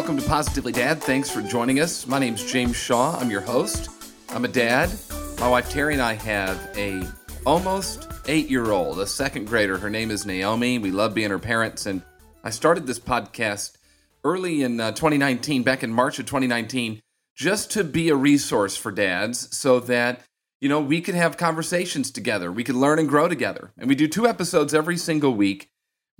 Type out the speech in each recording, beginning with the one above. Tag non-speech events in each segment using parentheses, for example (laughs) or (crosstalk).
Welcome to Positively Dad. Thanks for joining us. My name's James Shaw. I'm your host. I'm a dad. My wife Terry and I have a almost eight year old, a second grader. Her name is Naomi. We love being her parents. And I started this podcast early in uh, 2019, back in March of 2019, just to be a resource for dads so that, you know, we could have conversations together. We could learn and grow together. And we do two episodes every single week.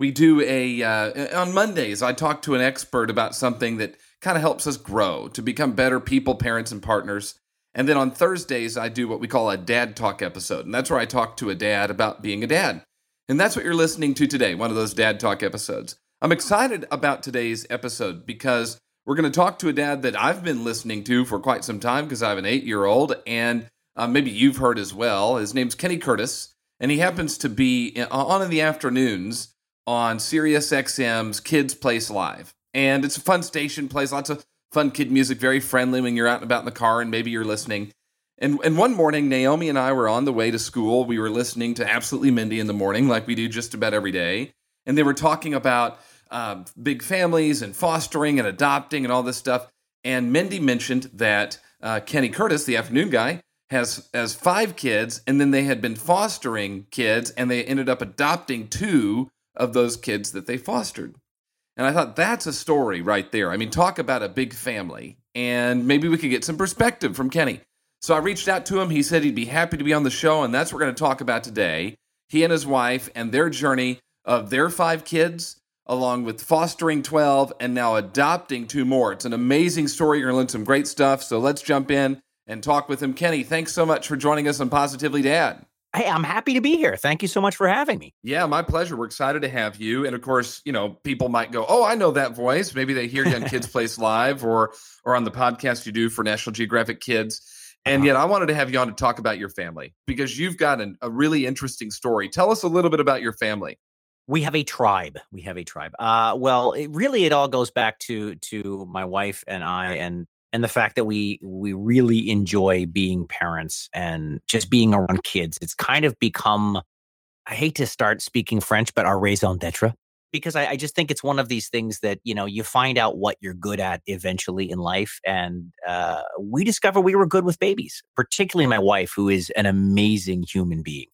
We do a, uh, on Mondays, I talk to an expert about something that kind of helps us grow to become better people, parents, and partners. And then on Thursdays, I do what we call a dad talk episode. And that's where I talk to a dad about being a dad. And that's what you're listening to today, one of those dad talk episodes. I'm excited about today's episode because we're going to talk to a dad that I've been listening to for quite some time because I have an eight year old. And uh, maybe you've heard as well. His name's Kenny Curtis. And he happens to be on in the afternoons on Sirius XM's Kids Place Live. And it's a fun station, plays lots of fun kid music, very friendly when you're out and about in the car and maybe you're listening. And, and one morning, Naomi and I were on the way to school. We were listening to Absolutely Mindy in the morning, like we do just about every day. And they were talking about uh, big families and fostering and adopting and all this stuff. And Mindy mentioned that uh, Kenny Curtis, the afternoon guy, has has five kids, and then they had been fostering kids, and they ended up adopting two of those kids that they fostered. And I thought that's a story right there. I mean, talk about a big family. And maybe we could get some perspective from Kenny. So I reached out to him. He said he'd be happy to be on the show. And that's what we're going to talk about today. He and his wife and their journey of their five kids, along with fostering 12 and now adopting two more. It's an amazing story. You're going to learn some great stuff. So let's jump in and talk with him. Kenny, thanks so much for joining us on Positively Dad. Hey, I'm happy to be here. Thank you so much for having me. Yeah, my pleasure. We're excited to have you. And of course, you know, people might go, "Oh, I know that voice." Maybe they hear you on Kids (laughs) Place Live or or on the podcast you do for National Geographic Kids. And uh-huh. yet, I wanted to have you on to talk about your family because you've got an, a really interesting story. Tell us a little bit about your family. We have a tribe. We have a tribe. Uh, well, it, really, it all goes back to to my wife and I, and and the fact that we we really enjoy being parents and just being around kids. It's kind of become I hate to start speaking French, but our raison d'etre. Because I, I just think it's one of these things that, you know, you find out what you're good at eventually in life. And uh, we discovered we were good with babies, particularly my wife, who is an amazing human being.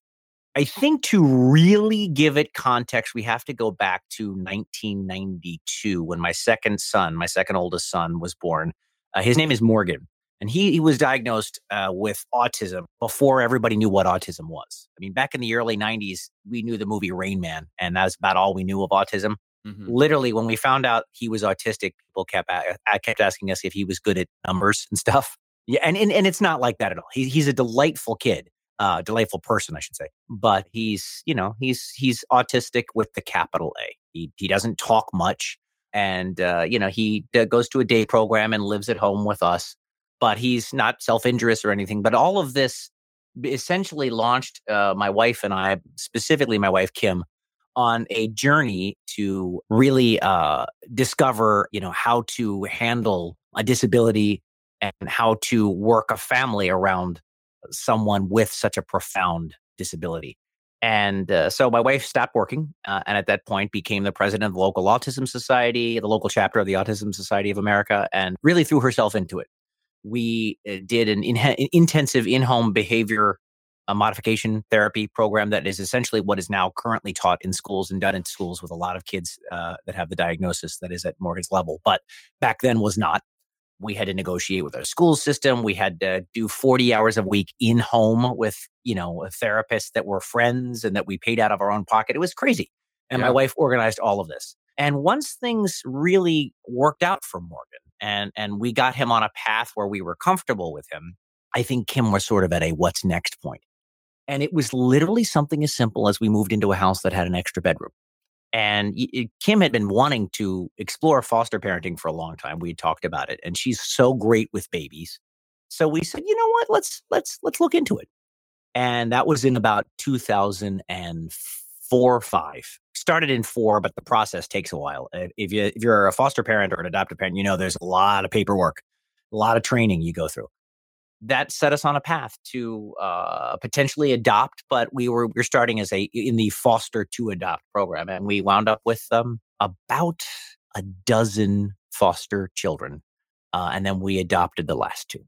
I think to really give it context, we have to go back to 1992 when my second son, my second oldest son, was born. Uh, his name is Morgan, and he, he was diagnosed uh, with autism before everybody knew what autism was. I mean, back in the early 90s, we knew the movie Rain Man, and that's about all we knew of autism. Mm-hmm. Literally, when we found out he was autistic, people kept I kept asking us if he was good at numbers and stuff. Yeah, and and, and it's not like that at all. He, he's a delightful kid, uh, delightful person, I should say. But he's you know he's he's autistic with the capital A. He he doesn't talk much and uh, you know he goes to a day program and lives at home with us but he's not self-injurious or anything but all of this essentially launched uh, my wife and i specifically my wife kim on a journey to really uh, discover you know how to handle a disability and how to work a family around someone with such a profound disability and uh, so my wife stopped working uh, and at that point became the president of the local autism society, the local chapter of the Autism Society of America, and really threw herself into it. We uh, did an in- intensive in home behavior uh, modification therapy program that is essentially what is now currently taught in schools and done in schools with a lot of kids uh, that have the diagnosis that is at Morgan's level, but back then was not we had to negotiate with our school system we had to do 40 hours a week in home with you know therapists that were friends and that we paid out of our own pocket. It was crazy. And yeah. my wife organized all of this. And once things really worked out for morgan and and we got him on a path where we were comfortable with him i think kim was sort of at a what's next point. And it was literally something as simple as we moved into a house that had an extra bedroom and it, Kim had been wanting to explore foster parenting for a long time. We had talked about it, and she's so great with babies. So we said, you know what? Let's let's let's look into it. And that was in about 2004 or five. Started in four, but the process takes a while. If you if you're a foster parent or an adoptive parent, you know there's a lot of paperwork, a lot of training you go through that set us on a path to uh, potentially adopt. But we were we are starting as a in the foster to adopt program, and we wound up with um, about a dozen foster children, uh, and then we adopted the last two,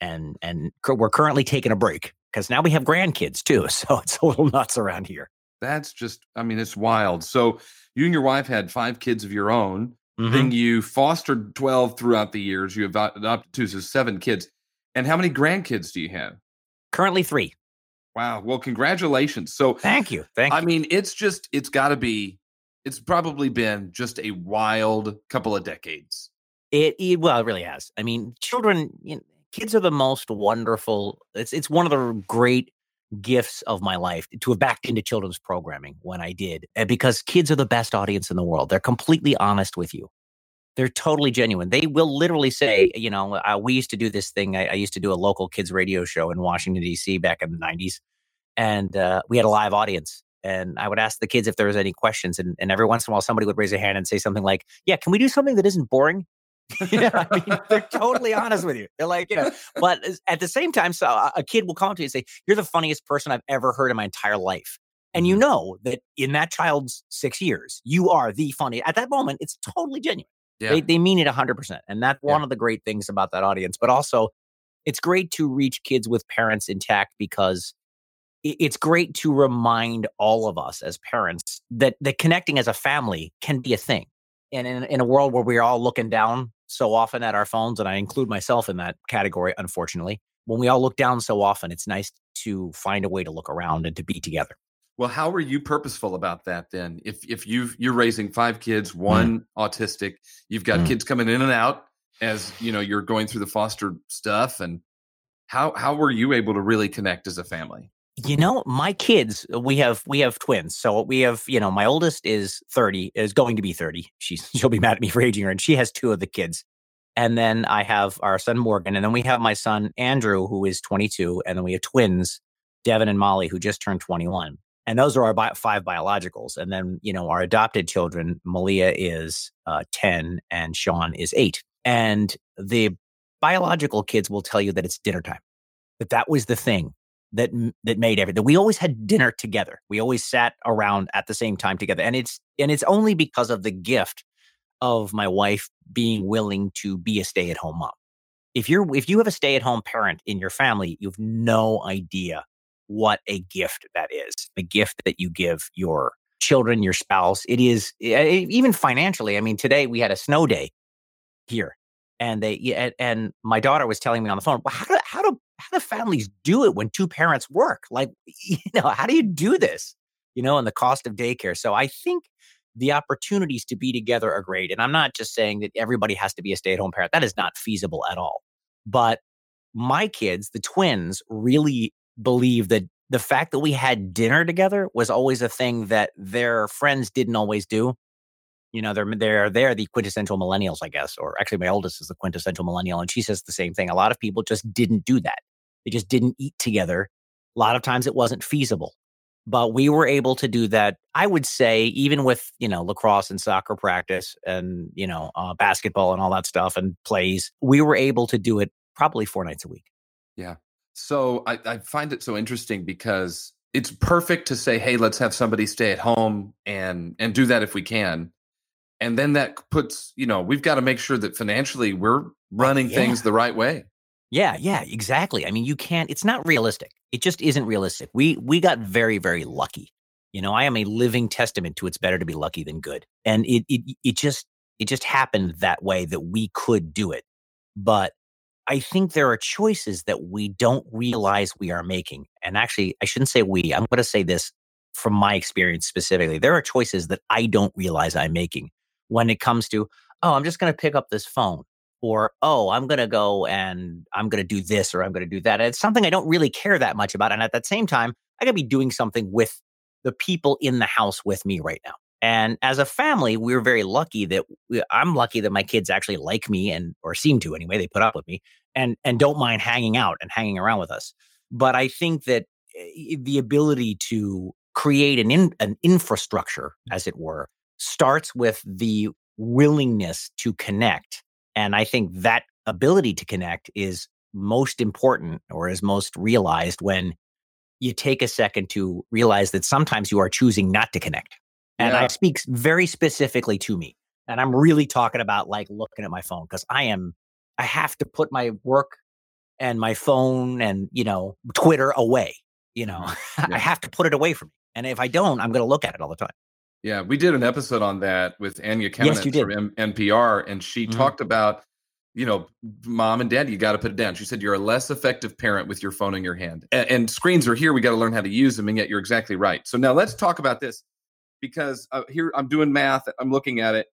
and and we're currently taking a break because now we have grandkids too. (laughs) So it's a little nuts around here. That's just, I mean, it's wild. So you and your wife had five kids of your own. Mm-hmm. Then you fostered 12 throughout the years. You adopted two, so seven kids. And how many grandkids do you have? Currently three. Wow. Well, congratulations. So thank you. Thank I you. mean, it's just, it's got to be, it's probably been just a wild couple of decades. It, it well, it really has. I mean, children, you know, kids are the most wonderful. It's it's one of the great gifts of my life to have backed into children's programming when I did, eh, because kids are the best audience in the world. They're completely honest with you. They're totally genuine. They will literally say, you know, uh, we used to do this thing. I, I, used to do a local kids radio show in Washington D.C. back in the '90s, and uh, we had a live audience. And I would ask the kids if there was any questions, and, and every once in a while, somebody would raise a hand and say something like, "Yeah, can we do something that isn't boring?" (laughs) yeah, I mean, they're totally honest with you. They're like, you know, but at the same time, so a kid will come up to you and say, "You're the funniest person I've ever heard in my entire life," and you mm-hmm. know that in that child's six years, you are the funny. At that moment, it's totally genuine. Yeah. They they mean it hundred percent, and that's one yeah. of the great things about that audience. But also, it's great to reach kids with parents intact because it's great to remind all of us as parents that that connecting as a family can be a thing. And in, in a world where we're all looking down so often at our phones, and I include myself in that category, unfortunately. When we all look down so often, it's nice to find a way to look around and to be together. Well, how are you purposeful about that then? If if you you're raising five kids, mm. one mm. autistic, you've got mm. kids coming in and out as you know you're going through the foster stuff, and how how were you able to really connect as a family? You know, my kids, we have we have twins. So we have, you know, my oldest is 30, is going to be 30. She's (laughs) she'll be mad at me for aging her, and she has two of the kids. And then I have our son Morgan, and then we have my son Andrew, who is 22, and then we have twins, Devin and Molly, who just turned 21. And those are our bi- five biologicals. And then, you know, our adopted children, Malia is uh, 10 and Sean is eight. And the biological kids will tell you that it's dinner time, that that was the thing that that made everything. We always had dinner together. We always sat around at the same time together, and it's and it's only because of the gift of my wife being willing to be a stay at home mom. If you're if you have a stay at home parent in your family, you have no idea what a gift that is. The gift that you give your children, your spouse. It is even financially. I mean, today we had a snow day here, and they and my daughter was telling me on the phone, well, how do how do how do families do it when two parents work? Like, (laughs) you know, how do you do this? You know, and the cost of daycare. So I think the opportunities to be together are great. And I'm not just saying that everybody has to be a stay at home parent. That is not feasible at all. But my kids, the twins, really believe that the fact that we had dinner together was always a thing that their friends didn't always do. You know, they're they're they're the quintessential millennials, I guess. Or actually, my oldest is the quintessential millennial, and she says the same thing. A lot of people just didn't do that. They just didn't eat together. A lot of times, it wasn't feasible. But we were able to do that. I would say, even with you know lacrosse and soccer practice, and you know uh, basketball and all that stuff, and plays, we were able to do it probably four nights a week. Yeah. So I, I find it so interesting because it's perfect to say, "Hey, let's have somebody stay at home and and do that if we can." and then that puts you know we've got to make sure that financially we're uh, running yeah. things the right way. Yeah yeah exactly. I mean you can't it's not realistic. It just isn't realistic. We we got very very lucky. You know i am a living testament to it's better to be lucky than good. And it it, it just it just happened that way that we could do it. But i think there are choices that we don't realize we are making and actually i shouldn't say we i'm going to say this from my experience specifically there are choices that i don't realize i'm making when it comes to, oh, I'm just going to pick up this phone or, oh, I'm going to go and I'm going to do this or I'm going to do that. And it's something I don't really care that much about. And at that same time, I to be doing something with the people in the house with me right now. And as a family, we're very lucky that we, I'm lucky that my kids actually like me and or seem to anyway. They put up with me and and don't mind hanging out and hanging around with us. But I think that eh, the ability to create an in, an infrastructure, as it were, starts with the willingness to connect. And I think that ability to connect is most important or is most realized when you take a second to realize that sometimes you are choosing not to connect. And yeah. I speak very specifically to me. And I'm really talking about like looking at my phone because I am, I have to put my work and my phone and, you know, Twitter away. You know, mm-hmm. (laughs) yeah. I have to put it away from me. And if I don't, I'm going to look at it all the time. Yeah, we did an episode on that with Anya Kamenetz yes, from M- NPR, and she mm-hmm. talked about, you know, mom and dad, you got to put it down. She said you're a less effective parent with your phone in your hand, and, and screens are here. We got to learn how to use them, and yet you're exactly right. So now let's talk about this because uh, here I'm doing math. I'm looking at it.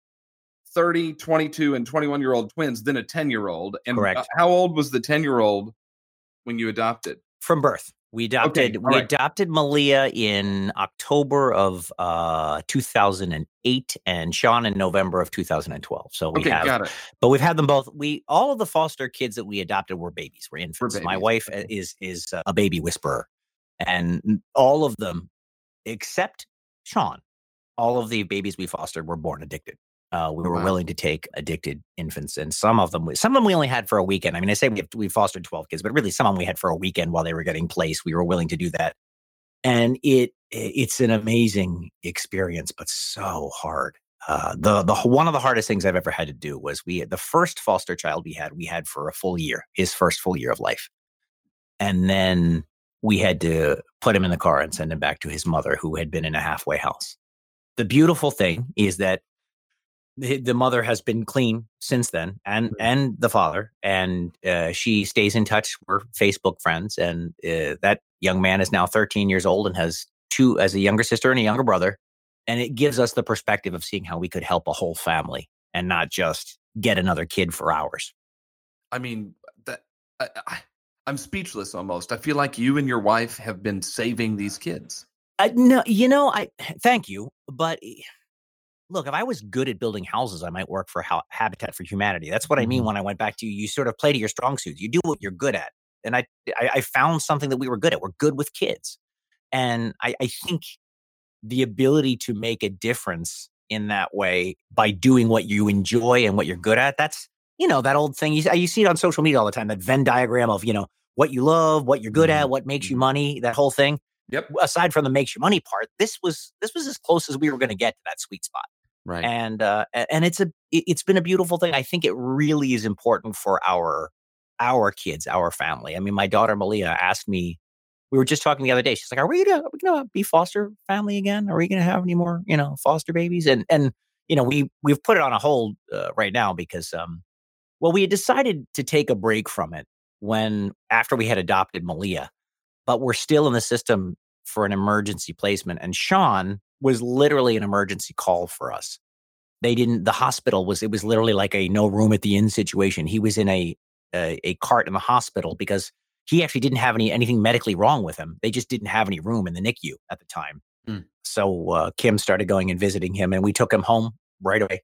30, 22, and 21 year old twins, then a 10 year old. And uh, Correct. Uh, how old was the 10 year old when you adopted? From birth. We adopted okay, we right. adopted Malia in October of uh, 2008 and Sean in November of 2012. So we okay, have, but we've had them both. We all of the foster kids that we adopted were babies, were infants. Babies. My wife uh, is is a baby whisperer, and all of them except Sean, all of the babies we fostered were born addicted. Uh, we were wow. willing to take addicted infants, and some of them, some of them we only had for a weekend. I mean, I say we we fostered twelve kids, but really some of them we had for a weekend while they were getting placed. We were willing to do that, and it it's an amazing experience, but so hard. Uh, the the one of the hardest things I've ever had to do was we the first foster child we had we had for a full year, his first full year of life, and then we had to put him in the car and send him back to his mother, who had been in a halfway house. The beautiful thing is that the mother has been clean since then and mm-hmm. and the father and uh, she stays in touch we're facebook friends and uh, that young man is now 13 years old and has two as a younger sister and a younger brother and it gives us the perspective of seeing how we could help a whole family and not just get another kid for ours i mean that I, I, i'm speechless almost. I feel like you and your wife have been saving these kids uh, no you know i (sighs) thank you but eh, look, if I was good at building houses, I might work for ha- Habitat for Humanity. That's what I mean mm-hmm. when I went back to you. You sort of play to your strong suits. You do what you're good at. And I, I, I found something that we were good at. We're good with kids. And I, I think the ability to make a difference in that way by doing what you enjoy and what you're good at, that's, you know, that old thing. You, you see it on social media all the time, that Venn diagram of, you know, what you love, what you're good mm-hmm. at, what makes you mm-hmm. money, that whole thing. Yep. Aside from the makes you money part, this was this was as close as we were going to get to that sweet spot. Right. And uh, and it's a it's been a beautiful thing. I think it really is important for our our kids, our family. I mean, my daughter Malia asked me. We were just talking the other day. She's like, "Are we gonna, are we gonna be foster family again? Are we gonna have any more, you know, foster babies?" And and you know, we we've put it on a hold uh, right now because, um, well, we had decided to take a break from it when after we had adopted Malia, but we're still in the system for an emergency placement. And Sean was literally an emergency call for us. They didn't, the hospital was, it was literally like a no room at the inn situation. He was in a, a, a cart in the hospital because he actually didn't have any anything medically wrong with him. They just didn't have any room in the NICU at the time. Mm. So uh, Kim started going and visiting him, and we took him home right away.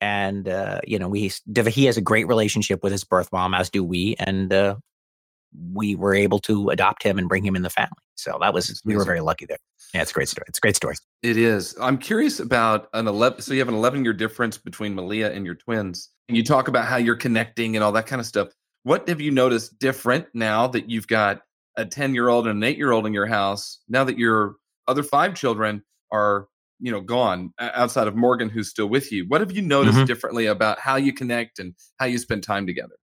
And uh, you know, we he has a great relationship with his birth mom, as do we, and uh, we were able to adopt him and bring him in the family. So that was we were very lucky there. Yeah, it's a great story. It's a great story. It is. I'm curious about an 11. So you have an 11 year difference between Malia and your twins. And you talk about how you're connecting and all that kind of stuff. What have you noticed different now that you've got a 10 year old and an eight year old in your house? Now that your other five children are you know gone outside of Morgan, who's still with you. What have you noticed mm-hmm. differently about how you connect and how you spend time together?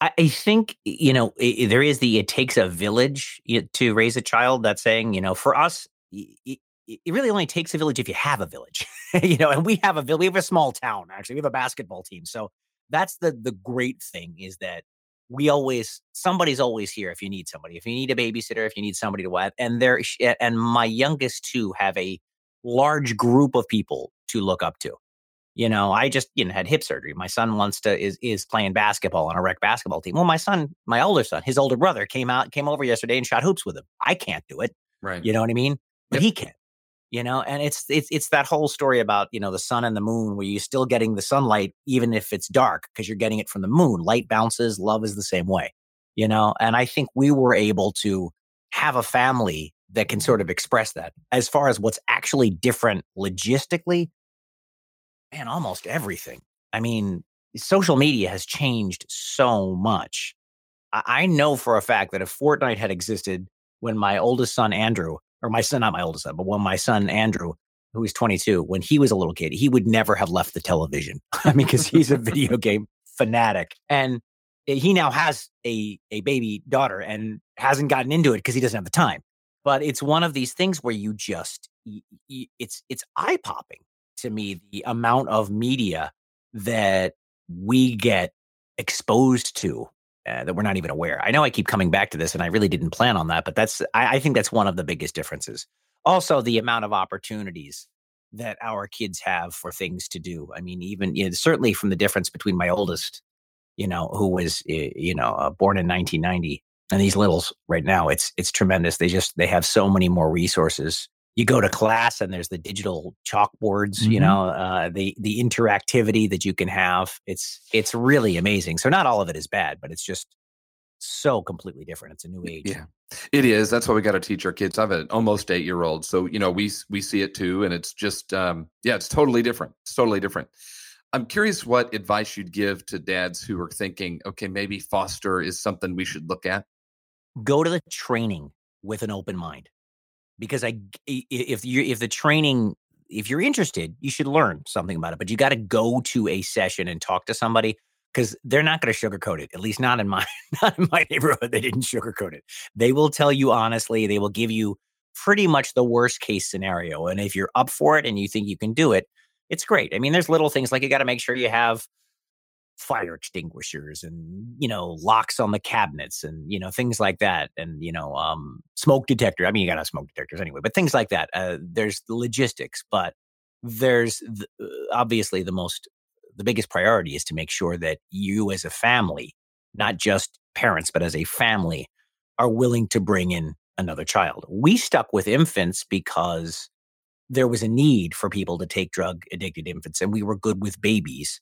I think you know it, there is the it takes a village to raise a child. That saying, you know, for us, it, it really only takes a village if you have a village, (laughs) you know. And we have a village. We have a small town. Actually, we have a basketball team. So that's the the great thing is that we always somebody's always here if you need somebody. If you need a babysitter, if you need somebody to what, and there and my youngest two have a large group of people to look up to you know i just you know had hip surgery. My son wants to is is playing basketball on a rec basketball team. Well my son my older son his older brother came out came over yesterday and shot hoops with him. I can't do it right. you know what i mean? But yep. he can you know and it's it's it's that whole story about you know the sun and the moon where you're still getting the sunlight even if it's dark because you're getting it from the moon. Light bounces love is the same way you know? And i think we were able to have a family that can sort of express that as far as what's actually different logistically man, almost everything. I mean, social media has changed so much. I, I know for a fact that if Fortnite had existed when my oldest son, Andrew, or my son, not my oldest son, but when my son, Andrew, who is 22, when he was a little kid, he would never have left the television. (laughs) I mean, because he's a video (laughs) game fanatic. And he now has a, a baby daughter and hasn't gotten into it because he doesn't have the time. But it's one of these things where you just, it's, it's eye popping to me, the amount of media that we get exposed to uh, that we're not even aware. I know I keep coming back to this and I really didn't plan on that, but that's, I, I think that's one of the biggest differences. Also, the amount of opportunities that our kids have for things to do. I mean, even you know, certainly from the difference between my oldest, you know, who was you know uh, born in 1990, and these littles right now, it's it's tremendous. They just they have so many more resources. You go to class and there's the digital chalkboards, mm-hmm. you know, uh, the the interactivity that you can have. It's it's really amazing. So not all of it is bad, but it's just so completely different. It's a new age. Yeah, it is. That's why we got to teach our kids. I have an almost eight year old, so you know we we see it too, and it's just um, yeah, it's totally different. It's totally different. I'm curious what advice you'd give to dads who are thinking, okay, maybe foster is something we should look at. Go to the training with an open mind, because I if you if the training if you're interested, you should learn something about it. But you got to go to a session and talk to somebody because they're not going to sugarcoat it. At least not in my (laughs) not in my neighborhood. They didn't sugarcoat it. They will tell you honestly. They will give you pretty much the worst case scenario. And if you're up for it and you think you can do it, it's great. I mean, there's little things like you got to make sure you have fire extinguishers and you know locks on the cabinets and you know things like that and you know um smoke detector i mean you got to smoke detectors anyway but things like that uh, there's the logistics but there's the, uh, obviously the most the biggest priority is to make sure that you as a family, not just parents, but as a family, are willing to bring in another child. We stuck with infants because there was a need for people to take drug addicted infants, and we were good with babies.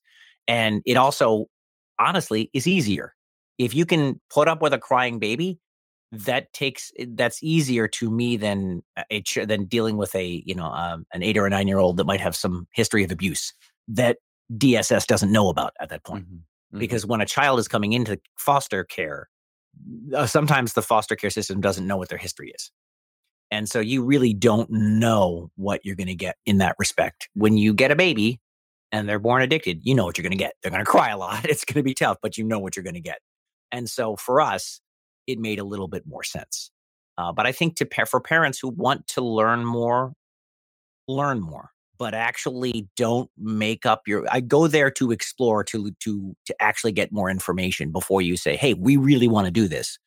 And it also, honestly, is easier. If you can put up with a crying baby, that takes eh, that's easier to me than a than dealing with a you know um, an eight or a nine year old that might have some history of abuse that DSS doesn't know about at that point. Mm-hmm. Mm-hmm. Because when a child is coming into foster care, uh, sometimes the foster care system doesn't know what their history is. And so you really don't know what you're going to get in that respect. When you get a baby and they're born addicted, you know what you're going to get. They're going (laughs) to cry a lot. It's going to be tough, but you know what you're going to get. And so for us, it made a little bit more sense. Uh, but I think to for parents who want to learn more, learn more but actually don't make up your I go there to explore to to to actually get more information before you say, "Hey, we really want to do this."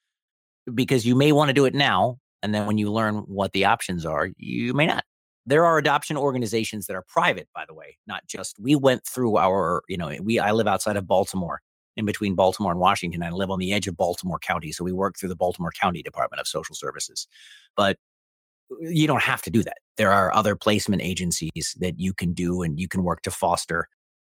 Because you may want to do it now and then when you learn what the options are, you may not. There are adoption organizations that are private, by the way, not just we went through our, you know, we I live outside of Baltimore in between Baltimore and Washington. I live on the edge of Baltimore County. So we work through the Baltimore County Department of Social Services. But uh, you don't have to do that. There are other placement agencies that you can do and you can work to foster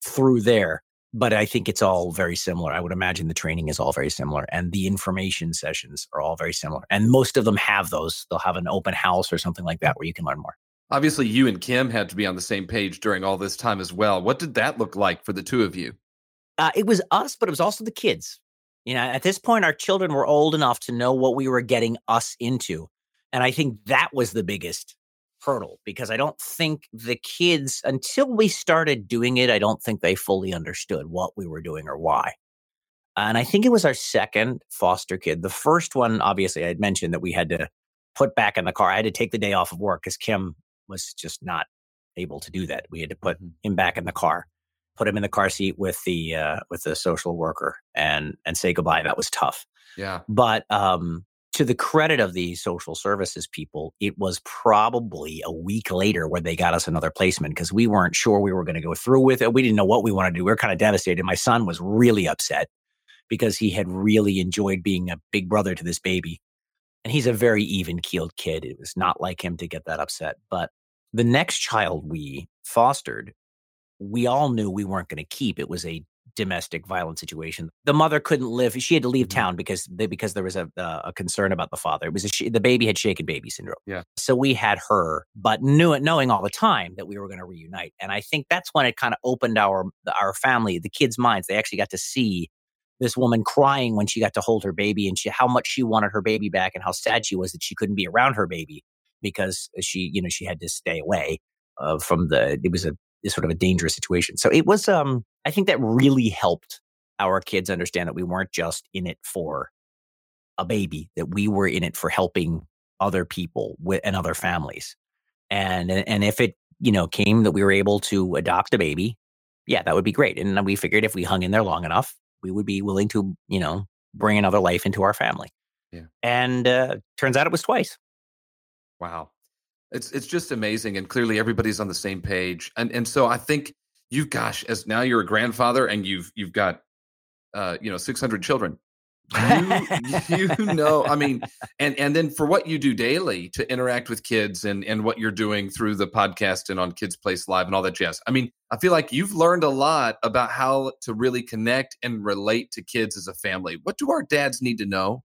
through there. But I think it's all very similar. I would imagine the training is all very similar and the information sessions are all very similar. And most of them have those. They'll have an open house or something like that mm. where you can learn more. Obviously, you and Kim had to be on the same page during all this time as well. What did that look like for the two of you? Uh, it was us, but it was also the kids. You know, at this point, our children were old enough to know what we were getting us into. And I think that was the biggest hurdle because I don't think the kids, until we started doing it, I don't think they fully understood what we were doing or why. And I think it was our second foster kid. The first one, obviously, I had mentioned that we had to put back in the car. I had to take the day off of work because Kim was just not able to do that. We had to put mm-hmm. him back in the car, put him in the car seat with the uh, with the social worker, and and say goodbye. That was tough. Yeah. But um, to the credit of the social services people, it was probably a week later where they got us another placement because we weren't sure we were going to go through with it. We didn't know what we wanted to do. We were kind of devastated. My son was really upset because he had really enjoyed being a big brother to this baby. And he's a very even keeled kid. It was not like him to get that upset. But the next child we fostered, we all knew we weren't going to keep. It was a domestic violence situation. The mother couldn't live; she had to leave mm-hmm. town because they, because there was a a concern about the father. It was a, the baby had shaken baby syndrome. Yeah. So we had her, but knew it, knowing all the time that we were going to reunite. And I think that's when it kind of opened our our family, the kids' minds. They actually got to see this woman crying when she got to hold her baby and she how much she wanted her baby back and how sad she was that she couldn't be around her baby because she you know she had to stay away uh, from the it was a sort of a dangerous situation. So it was um I think that really helped our kids understand that we weren't just in it for a baby, that we were in it for helping other people with, and other families. And and if it you know came that we were able to adopt a baby, yeah, that would be great. And we figured if we hung in there long enough, we would be willing to you know bring another life into our family. Yeah. And uh, turns out it was twice. Wow. It's it's just amazing, and clearly everybody's on the same page. And and so I think you, gosh, as now you're a grandfather and you've you've got, uh, you know, 600 children you, (laughs) you know i mean and and then for what you do daily to interact with kids and and what you're doing through the podcast and on kids place live and all that jazz. I mean i feel like you've learned a lot about how to really connect and relate to kids as a family. What do our dads need to know?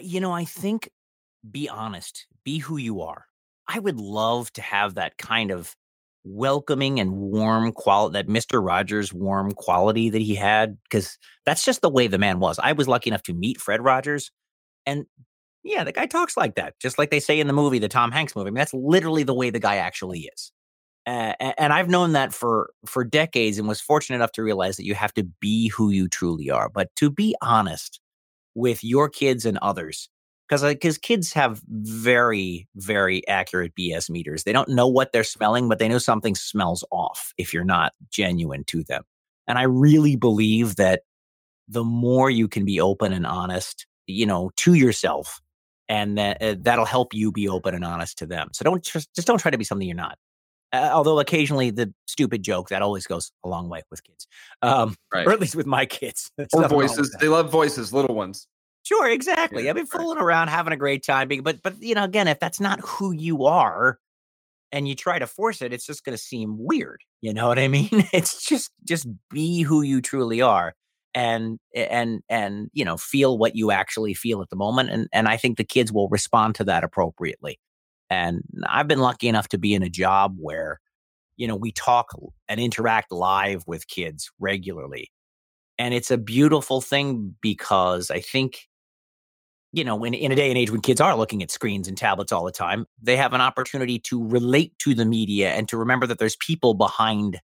You know i think be honest be who you are. I would love to have that kind of welcoming and warm quality that Mr. Rogers warm quality that he had because that's just the way the man was. I was lucky enough to meet Fred Rogers and yeah, the guy talks like that, just like they say in the movie, the Tom Hanks movie. I mean, that's literally the way the guy actually is. Uh, and I've known that for for decades and was fortunate enough to realize that you have to be who you truly are. But to be honest with your kids and others, because because kids have very very accurate BS meters. They don't know what they're smelling, but they know something smells off if you're not genuine to them. And I really believe that the more you can be open and honest, you know, to yourself, and that uh, that'll help you be open and honest to them. So don't just just don't try to be something you're not. Uh, although occasionally the stupid joke that always goes a long way with kids, um, (laughs) right. or at least with my kids. (laughs) or voices. They love voices, little ones. Sure, exactly. Yeah, I mean, fooling around, having a great time, but but you know, again, if that's not who you are, and you try to force it, it's just going to seem weird. You know what I mean? (laughs) It's just just be who you truly are, and and and you know, feel what you actually feel at the moment, and and I think the kids will respond to that appropriately. And I've been lucky enough to be in a job where, you know, we talk and interact live with kids regularly. And it's a beautiful thing because I think you know, in, in a day and age when kids are looking at screens and tablets all the time, they have an opportunity to relate to the media and to remember that there's people behind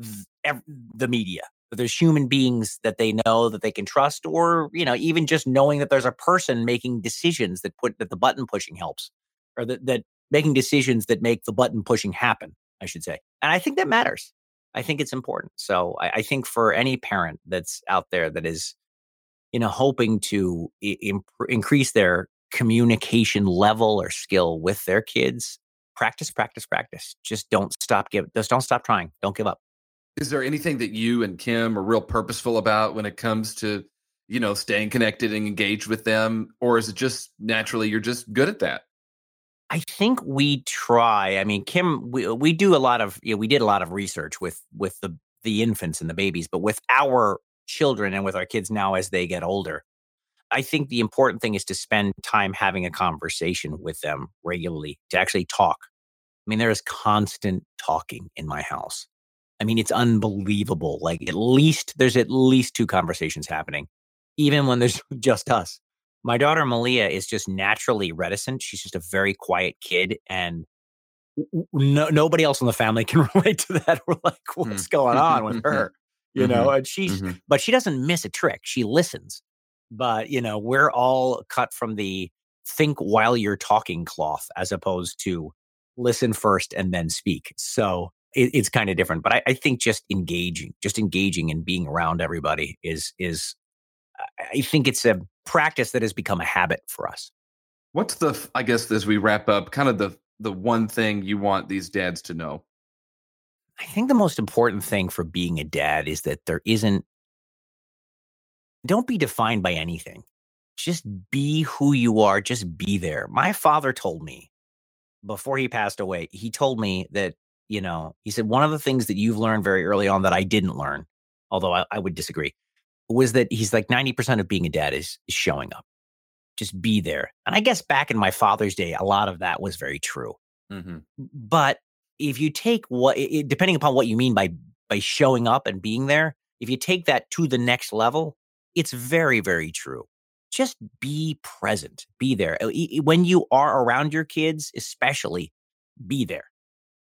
th- the media. That there's human beings that they know that they can trust, or you know, even just knowing that there's a person making decisions that put that the button pushing helps, or that that making decisions that make the button pushing happen. I should say, and I think that matters. I think it's important. So I, I think for any parent that's out there that is you know, hoping to imp- increase their communication level or skill with their kids. Practice, practice, practice. Just don't stop. Give. Just don't stop trying. Don't give up. Is there anything that you and Kim are real purposeful about when it comes to, you know, staying connected and engaged with them, or is it just naturally you're just good at that? I think we try. I mean, Kim, we we do a lot of, you know, we did a lot of research with with the the infants and the babies, but with our children and with our kids now as they get older. I think the important thing is to spend time having a conversation with them regularly, to actually talk. I mean, there is constant talking in my house. I mean, it's unbelievable. Like, at least there's at least two conversations happening, even when there's (laughs) just us. My daughter Malia is just naturally reticent. She's just a very quiet kid, and no, nobody else in the family (laughs) can (laughs) relate to that. We're like, what's mm. going on with her? You mm-hmm. know, and she's, mm-hmm. but she doesn't miss a trick. She listens. But, you know, we're all cut from the think while you're talking cloth as opposed to listen first and then speak. So it, it's kind of different. But I, I think just engaging, just engaging and being around everybody is, is, I think it's a practice that has become a habit for us. What's the, I guess, as we wrap up, kind of the, the one thing you want these dads to know? I think the most important thing for being a dad is that there isn't, don't be defined by anything. Just be who you are, just be there. My father told me before he passed away, he told me that, you know, he said, one of the things that you've learned very early on that I didn't learn, although I, I would disagree, was that he's like 90% of being a dad is, is showing up. Just be there. And I guess back in my father's day, a lot of that was very true. Mm-hmm. But if you take what it, depending upon what you mean by by showing up and being there if you take that to the next level it's very very true just be present be there when you are around your kids especially be there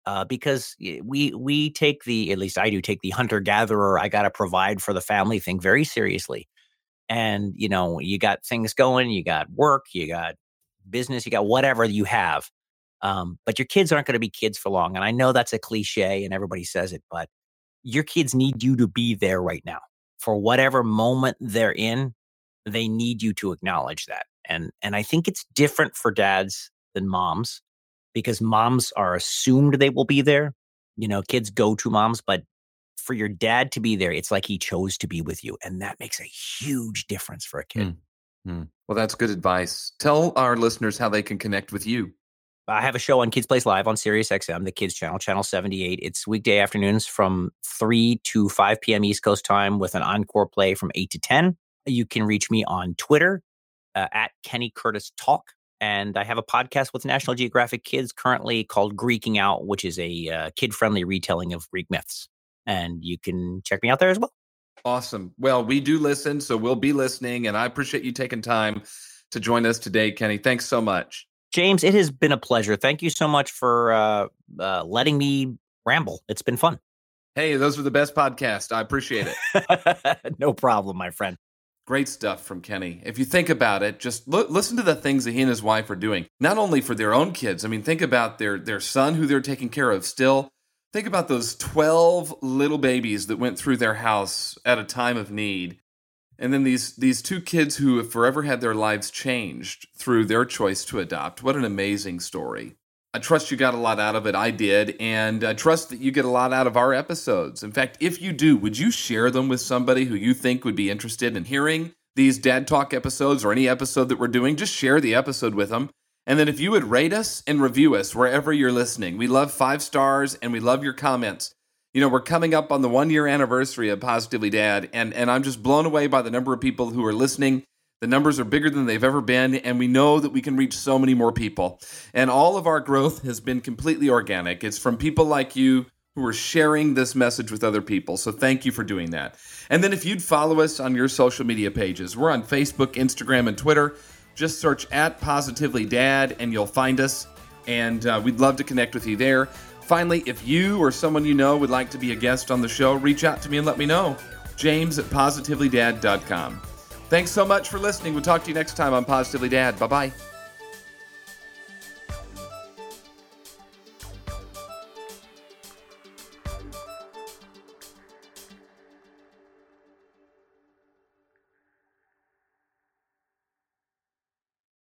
uh, because we we take the at least I do take the hunter gatherer. I got to provide for the family thing very seriously, and you know you got things going, you got work, you got business, you got whatever you have. Um, but your kids aren't going to be kids for long, and I know that's a cliche, and everybody says it, but your kids need you to be there right now for whatever moment they're in. They need you to acknowledge that, and and I think it's different for dads than moms because moms are assumed they will be there. You know, kids go to moms, but for your dad to be there, it's like he chose to be with you. And that makes a huge difference for a kid. Mm. Well, that's good advice. Tell our listeners how they can connect with you. I have a show on Kids Place Live on Sirius XM, the kids channel, channel 78. It's weekday afternoons from 3 to 5 p.m. East Coast time with an encore play from 8 to 10. You can reach me on Twitter uh, at Kenny Curtis Talk. And I have a podcast with National Geographic Kids currently called Greeking Out, which is a uh, kid friendly retelling of Greek myths. And you can check me out there as well. Awesome. Well, we do listen, so we'll be listening. And I appreciate you taking time to join us today, Kenny. Thanks so much. James, it has been a pleasure. Thank you so much for uh, uh, letting me ramble. It's been fun. Hey, those are the best podcasts. I appreciate it. (laughs) no problem, my friend. Great stuff from Kenny. If you think about it, just look, listen to the things that he and his wife are doing. Not only for their own kids. I mean, think about their their son who they're taking care of still. Think about those 12 little babies that went through their house at a time of need. And then these these two kids who have forever had their lives changed through their choice to adopt. What an amazing story. I trust you got a lot out of it. I did. And I trust that you get a lot out of our episodes. In fact, if you do, would you share them with somebody who you think would be interested in hearing these Dad Talk episodes or any episode that we're doing? Just share the episode with them. And then if you would rate us and review us wherever you're listening, we love five stars and we love your comments. You know, we're coming up on the one year anniversary of Positively Dad, and, and I'm just blown away by the number of people who are listening the numbers are bigger than they've ever been, and we know that we can reach so many more people. And all of our growth has been completely organic. It's from people like you who are sharing this message with other people. So thank you for doing that. And then if you'd follow us on your social media pages, we're on Facebook, Instagram, and Twitter. Just search at Positively Dad, and you'll find us. And uh, we'd love to connect with you there. Finally, if you or someone you know would like to be a guest on the show, reach out to me and let me know. James at positivelydad.com. Thanks so much for listening. We'll talk to you next time on Positively Dad. Bye bye.